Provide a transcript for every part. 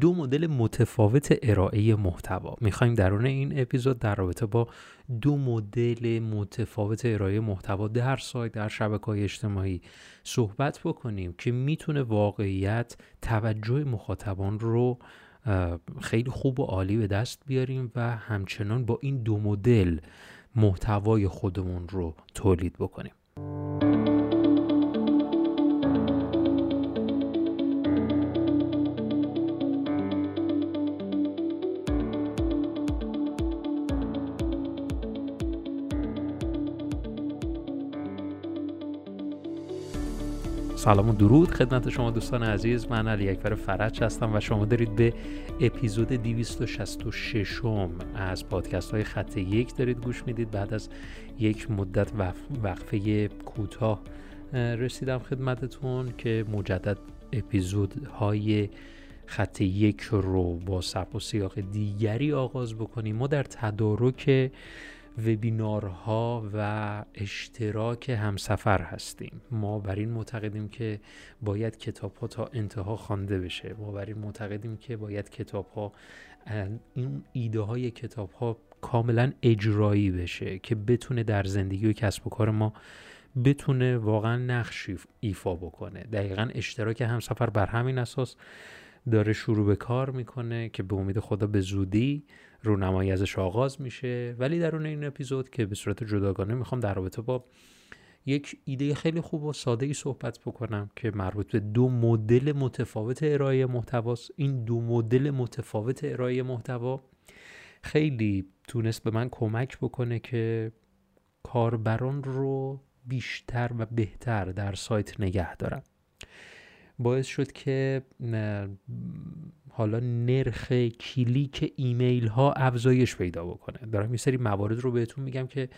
دو مدل متفاوت ارائه محتوا. می‌خوایم درون این اپیزود در رابطه با دو مدل متفاوت ارائه محتوا در سایت در شبکه های اجتماعی صحبت بکنیم که می‌تونه واقعیت توجه مخاطبان رو خیلی خوب و عالی به دست بیاریم و همچنان با این دو مدل محتوای خودمون رو تولید بکنیم. سلام و درود خدمت شما دوستان عزیز. من علی اکبر فرج هستم و شما دارید به اپیزود 266 از پادکست های خط یک دارید گوش می‌دید. بعد از یک مدت وقفه کوتاه رسیدم خدمتتون که مجدد اپیزودهای خط یک رو با سب و سیاق دیگری آغاز بکنیم. ما در تدارک وبینارها و اشتراک همسفر هستیم. ما بر این معتقدیم که باید کتاب ها تا انتها خوانده بشه. ما بر این معتقدیم که باید کتاب ها این ایده های کتاب ها کاملا اجرایی بشه که بتونه در زندگی و کسب و کار ما بتونه واقعا نقش ایفا بکنه. دقیقا اشتراک همسفر بر همین اساس داره شروع به کار می‌کنه که به امید خدا به زودی رونمایی ازش آغاز میشه. ولی در اون این اپیزود که به صورت جداگانه می‌خوام در رابطه با یک ایده خیلی خوب و ساده ای صحبت بکنم که مربوط به دو مدل متفاوت ارائه محتواست. این دو مدل متفاوت ارائه محتوا خیلی تونست به من کمک بکنه که کاربران رو بیشتر و بهتر در سایت نگه دارم. باعث شد که حالا نرخ کلیک ایمیل ها افزایش پیدا بکنه. دارم یه سری موارد رو بهتون میگم که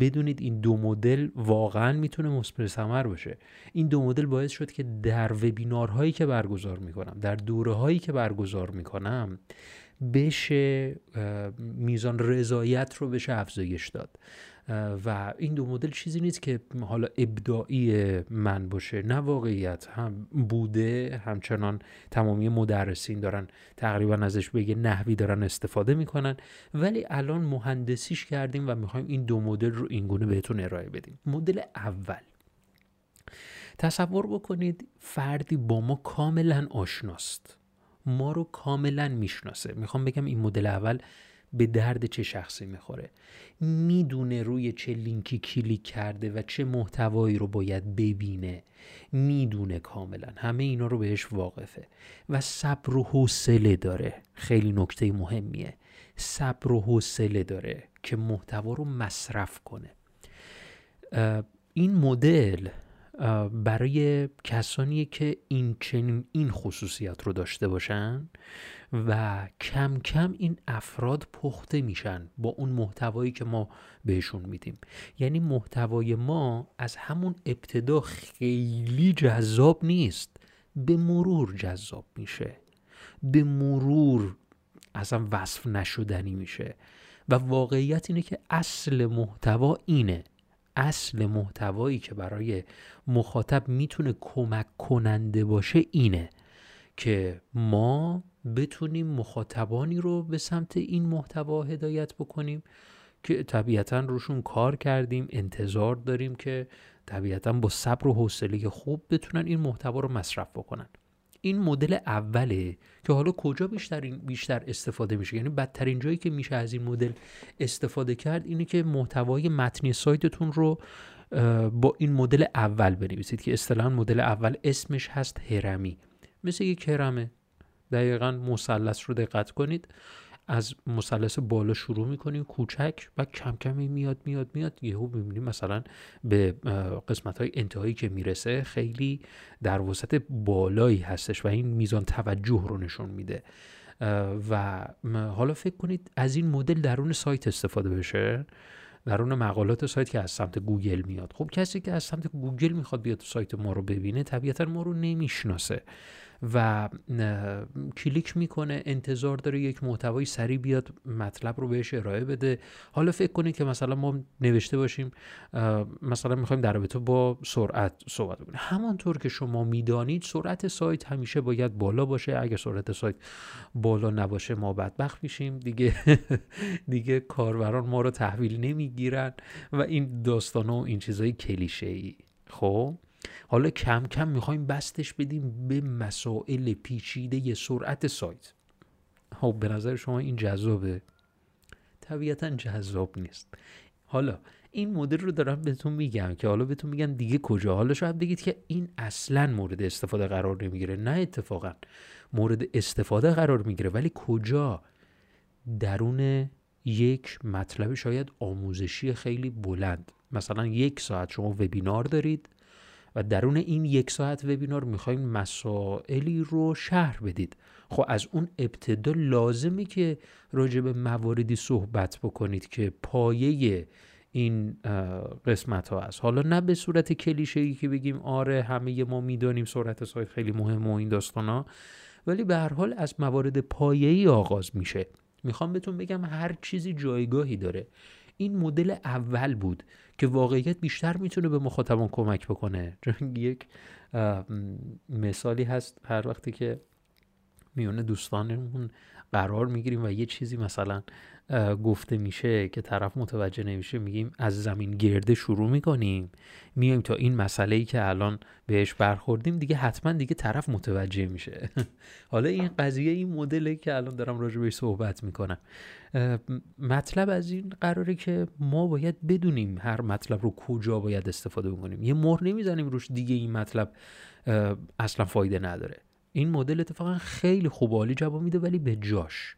بدونید این دو مدل واقعا می‌تونه مثمر ثمر باشه. این دو مدل باعث شد که در وبینارهایی که برگزار می‌کنم در دوره هایی که برگزار می‌کنم بشه میزان رضایت رو بشه افزایش داد. و این دو مدل چیزی نیست که حالا ابداعی من باشه. نه واقعیت هم بوده همچنان تمامی مدرسین دارن تقریبا ازش بگه نحوی دارن استفاده می‌کنن. ولی الان مهندسیش کردیم و می‌خوایم این دو مدل رو اینگونه بهتون ارائه بدیم. مدل اول. تصور بکنید فردی با ما کاملا آشناست. ما رو کاملا می‌شناسه. می‌خوام بگم این مدل اول به درد چه شخصی می‌خوره. می‌دونه روی چه لینکی کلیک کرده و چه محتوایی رو باید ببینه. می‌دونه کاملا. همه اینا رو بهش واقفه. و صبر و حوصله داره. خیلی نکته مهمیه. صبر و حوصله داره که محتوا رو مصرف کنه. این مدل برای کسانی که این چنین این خصوصیت رو داشته باشن و کم کم این افراد پخته میشن با اون محتوایی که ما بهشون میدیم. یعنی محتوای ما از همون ابتدا خیلی جذاب نیست. به مرور جذاب میشه. به مرور اصلا وصف نشدنی میشه. و واقعیت اینه که اصل محتوا اینه. اصل محتوایی که برای مخاطب می‌تونه کمک کننده باشه اینه که ما بتونیم مخاطبانی رو به سمت این محتوا هدایت بکنیم که طبیعتا روشون کار کردیم انتظار داریم که طبیعتا با صبر و حوصله خوب بتونن این محتوا رو مصرف بکنن. این مدل اوله که حالا کجا بیشتر بیشتر استفاده میشه؟ یعنی بدترین جایی که میشه از این مدل استفاده کرد اینه که محتوای متنی سایتتون رو با این مدل اول بنویسید که اصطلاحا مدل اول اسمش هست هرمی. مثل یک هرمه دقیقا مثلث رو دقت کنید. از مثلث بالا شروع می‌کنیم کوچک و کم کمی میاد میاد میاد. یهو می‌بینیم مثلا به قسمت های انتهایی که می‌رسه خیلی در وسط بالایی هستش و این میزان توجه رو نشون میده. و حالا فکر کنید از این مدل درون سایت استفاده بشه. درون مقالات سایت که از سمت گوگل میاد. خب کسی که از سمت گوگل می‌خواد بیاد سایت ما رو ببینه طبیعتا ما رو نمی‌شناسه. و کلیک می‌کنه انتظار داره یک محتوای سریع بیاد مطلب رو بهش ارائه بده. حالا فکر کنید که مثلا ما نوشته باشیم مثلا می‌خوایم در رابطه با سرعت صحبت کنیم همانطور که شما می‌دانید سرعت سایت همیشه باید بالا باشه. اگر سرعت سایت بالا نباشه ما بدبخت میشیم. دیگه دیگه کاربران ما رو تحویل نمی‌گیرن و این داستان و این چیزای کلیشه ای خب؟ حالا کم کم می‌خوایم بستش بدیم به مسائل پیچیده سرعت سایت. خب به نظر شما این جذابه؟ طبیعتا جذاب نیست. حالا این مدل رو دارم بهتون میگم که حالا بهتون میگم دیگه کجا. حالا شاید بگید که این اصلا مورد استفاده قرار نمی‌گیره. نه اتفاقا. مورد استفاده قرار می‌گیره. ولی کجا؟ درون یک مطلب شاید آموزشی خیلی بلند. مثلا یک ساعت شما وبینار دارید. و درون این یک ساعت وبینار می‌خوایم مسائلی رو شهر بدید. خب از اون ابتدا لازمه که راجع به مواردی صحبت بکنید که پایه این قسمت ها هست حالا نه به صورت کلیشه ای که بگیم آره همه ما می‌دانیم سرعت سایت خیلی مهمه و این داستان ها ولی به هر حال از موارد پایه ای آغاز میشه. می‌خوام بهتون بگم هر چیزی جایگاهی داره. این مدل اول بود که واقعیت بیشتر می‌تونه به مخاطبان کمک بکنه. چون یک مثالی هست هر وقتی که میونه دوستانمون قرار می‌گیریم و یه چیزی مثلا گفته میشه که طرف متوجه نمیشه میگیم از زمین گرده شروع می‌کنیم میایم تا این مسئله ای که الان بهش برخوردیم دیگه حتما دیگه طرف متوجه میشه. حالا این قضیه این مدلی که الان دارم راجع بهش صحبت می‌کنم. مطلب از این قراره که ما باید بدونیم هر مطلب رو کجا باید استفاده بکنیم. یه مهر نمی‌زنیم روش دیگه این مطلب اصلا فایده نداره. این مدل اتفاقا خیلی خوب عالی جواب میده ولی به جاش.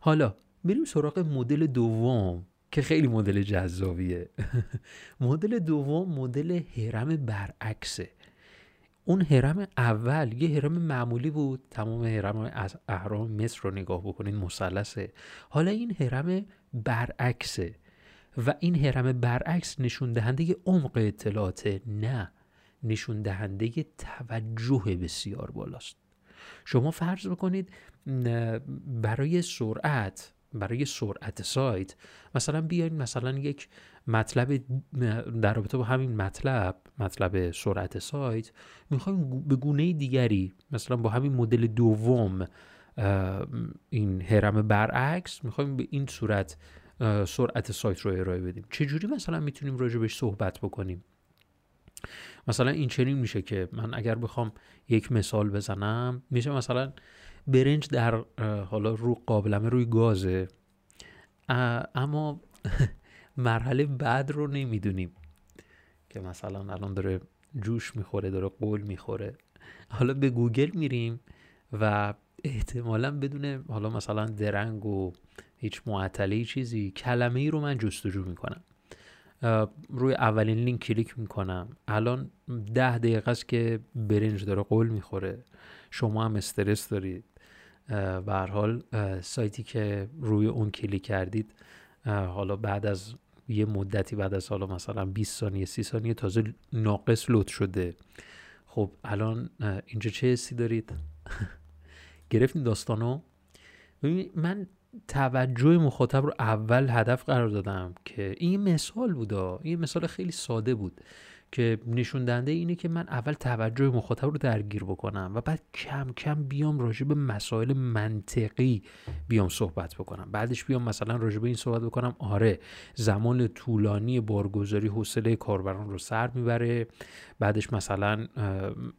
حالا بریم سراغ مدل دوم که خیلی مدل جذابیه. مدل دوم مدل هرم برعکسه. اون هرم اول یه هرم معمولی بود. تمام هرم از اهرام مصر رو نگاه بکنین مثلثه. حالا این هرم برعکسه و این هرم برعکس نشون دهنده عمق اطلاعات نه. نشون دهنده توجه بسیار بالاست. شما فرض بکنید برای سرعت برای سرعت سایت مثلا بیاین مثلا یک مطلب در رابطه با همین مطلب مطلب سرعت سایت می‌خوایم به گونه دیگری مثلا با همین مدل دوم این هرم برعکس می‌خوایم به این صورت سرعت سایت رو ارائه بدیم. چجوری مثلا می‌تونیم راجبش صحبت بکنیم؟ مثلا این چنین میشه که من اگر بخوام یک مثال بزنم میشه مثلا برنج در حالا رو قابلمه روی گازه اما مرحله بعد رو نمی‌دونیم که مثلا الان داره جوش می‌خوره داره قول می‌خوره. حالا به گوگل میریم و احتمالا بدون حالا مثلا درنگ و هیچ معطلی چیزی کلمه ای رو من جستجو می‌کنم. روی اولین لینک کلیک می‌کنم. الان ده دقیقه است که برنج داره قول می‌خوره. شما هم استرس دارید. به حال سایتی که روی اون کلیک کردید حالا بعد از یه مدتی بعد از حالا مثلا 20 ثانیه 30 ثانیه تازه ناقص لود شده. خب الان اینجا چه حسی دارید؟ گرفتین داستانو؟ من توجه مخاطب رو اول هدف قرار دادم که این مثال بودا این مثال خیلی ساده بود. که نشون اینه که من اول توجه مخاطب رو درگیر بکنم و بعد کم کم بیام راجع به مسائل منطقی بیام صحبت بکنم. بعدش بیام مثلا راجع به این صحبت بکنم آره زمان طولانی بارگذاری حوصله کاربران رو سر می‌بره. بعدش مثلا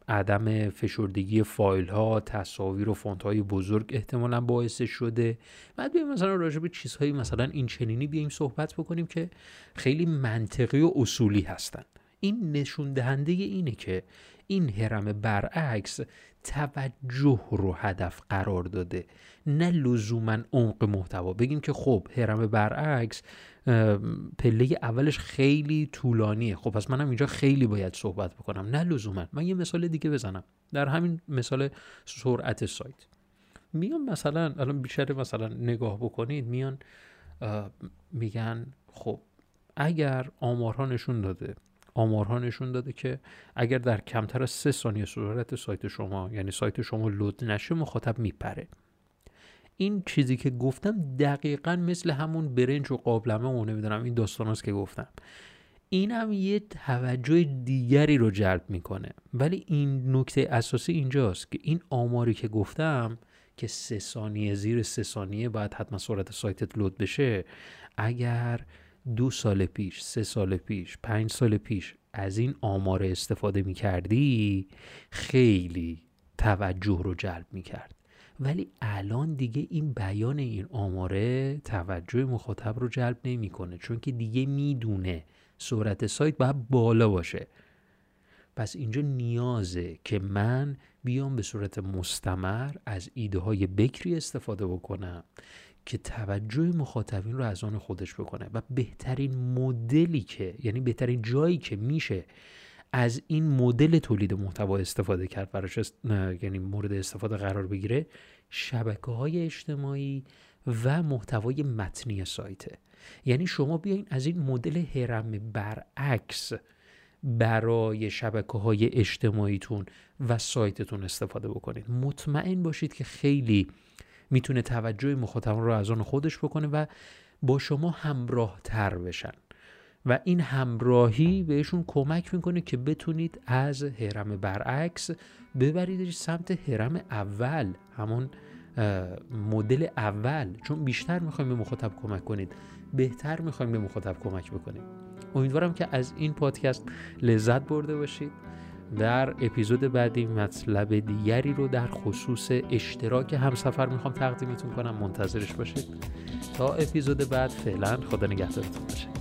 عدم فشردگی فایل ها تصاویر و فونت های بزرگ احتمالا باعث شده. بعد بیایم مثلا راجع به چیزهایی مثلا این چنینی بیایم صحبت بکنیم که خیلی منطقی و اصولی هستند این نشون دهنده اینه که این هرم برعکس توجه رو هدف قرار داده نه لزوما عمق محتوا. بگیم که خب هرم برعکس پله اولش خیلی طولانیه. خب پس منم اینجا خیلی باید صحبت بکنم. نه لزوما. من یه مثال دیگه بزنم. در همین مثال سرعت سایت. میان مثلا الان بیشتر مثلا نگاه بکنید میان میگن خب اگر آمارها نشون داده آمارها نشون داده که اگر در کمتر از سه ثانیه سرعت سایت شما یعنی سایت شما لود نشه مخاطب میپره. این چیزی که گفتم دقیقا مثل همون برنج و قابلمه و نمی‌دونم این داستان که گفتم. این هم یه توجه دیگری رو جلب می‌کنه. ولی این نکته اساسی اینجاست که این آماری که گفتم که سه ثانیه زیر سه ثانیه باید حتما سرعت سایتت لود بشه اگر دو سال پیش سه سال پیش پنج سال پیش از این آمار استفاده می کردی خیلی توجه رو جلب می کرد ولی الان دیگه این بیان این آماره توجه مخاطب رو جلب نمی‌کنه چون که دیگه می‌دونه سرعت سایت باید بالا باشه. پس اینجا نیازه که من بیام به صورت مستمر از ایده های بکری استفاده بکنم. که توجه مخاطبین رو از آن خودش بکنه و بهترین مدلی که یعنی بهترین جایی که میشه از این مدل تولید محتوا استفاده کرد براش یعنی مورد استفاده قرار بگیره شبکه های اجتماعی و محتوای متنی سایته یعنی شما بیاین از این مدل هرم برعکس برای شبکه های اجتماعیتون و سایتتون استفاده بکنید. مطمئن باشید که خیلی می‌تونه توجه مخاطبان رو از آن خودش بکنه و با شما همراه تر بشن. و این همراهی بهشون کمک می‌کنه که بتونید از هرم برعکس ببرید سمت هرم اول همون مدل اول. چون بیشتر می‌خوایم به مخاطب کمک کنید بهتر می‌خوایم به مخاطب کمک بکنیم. امیدوارم که از این پادکست لذت برده باشید. در اپیزود بعدی مطلب دیگری رو در خصوص اشتراک همسفر می‌خوام تقدیمتون کنم. منتظرش باشید. تا اپیزود بعد فعلا خدا نگهدارتون باشه.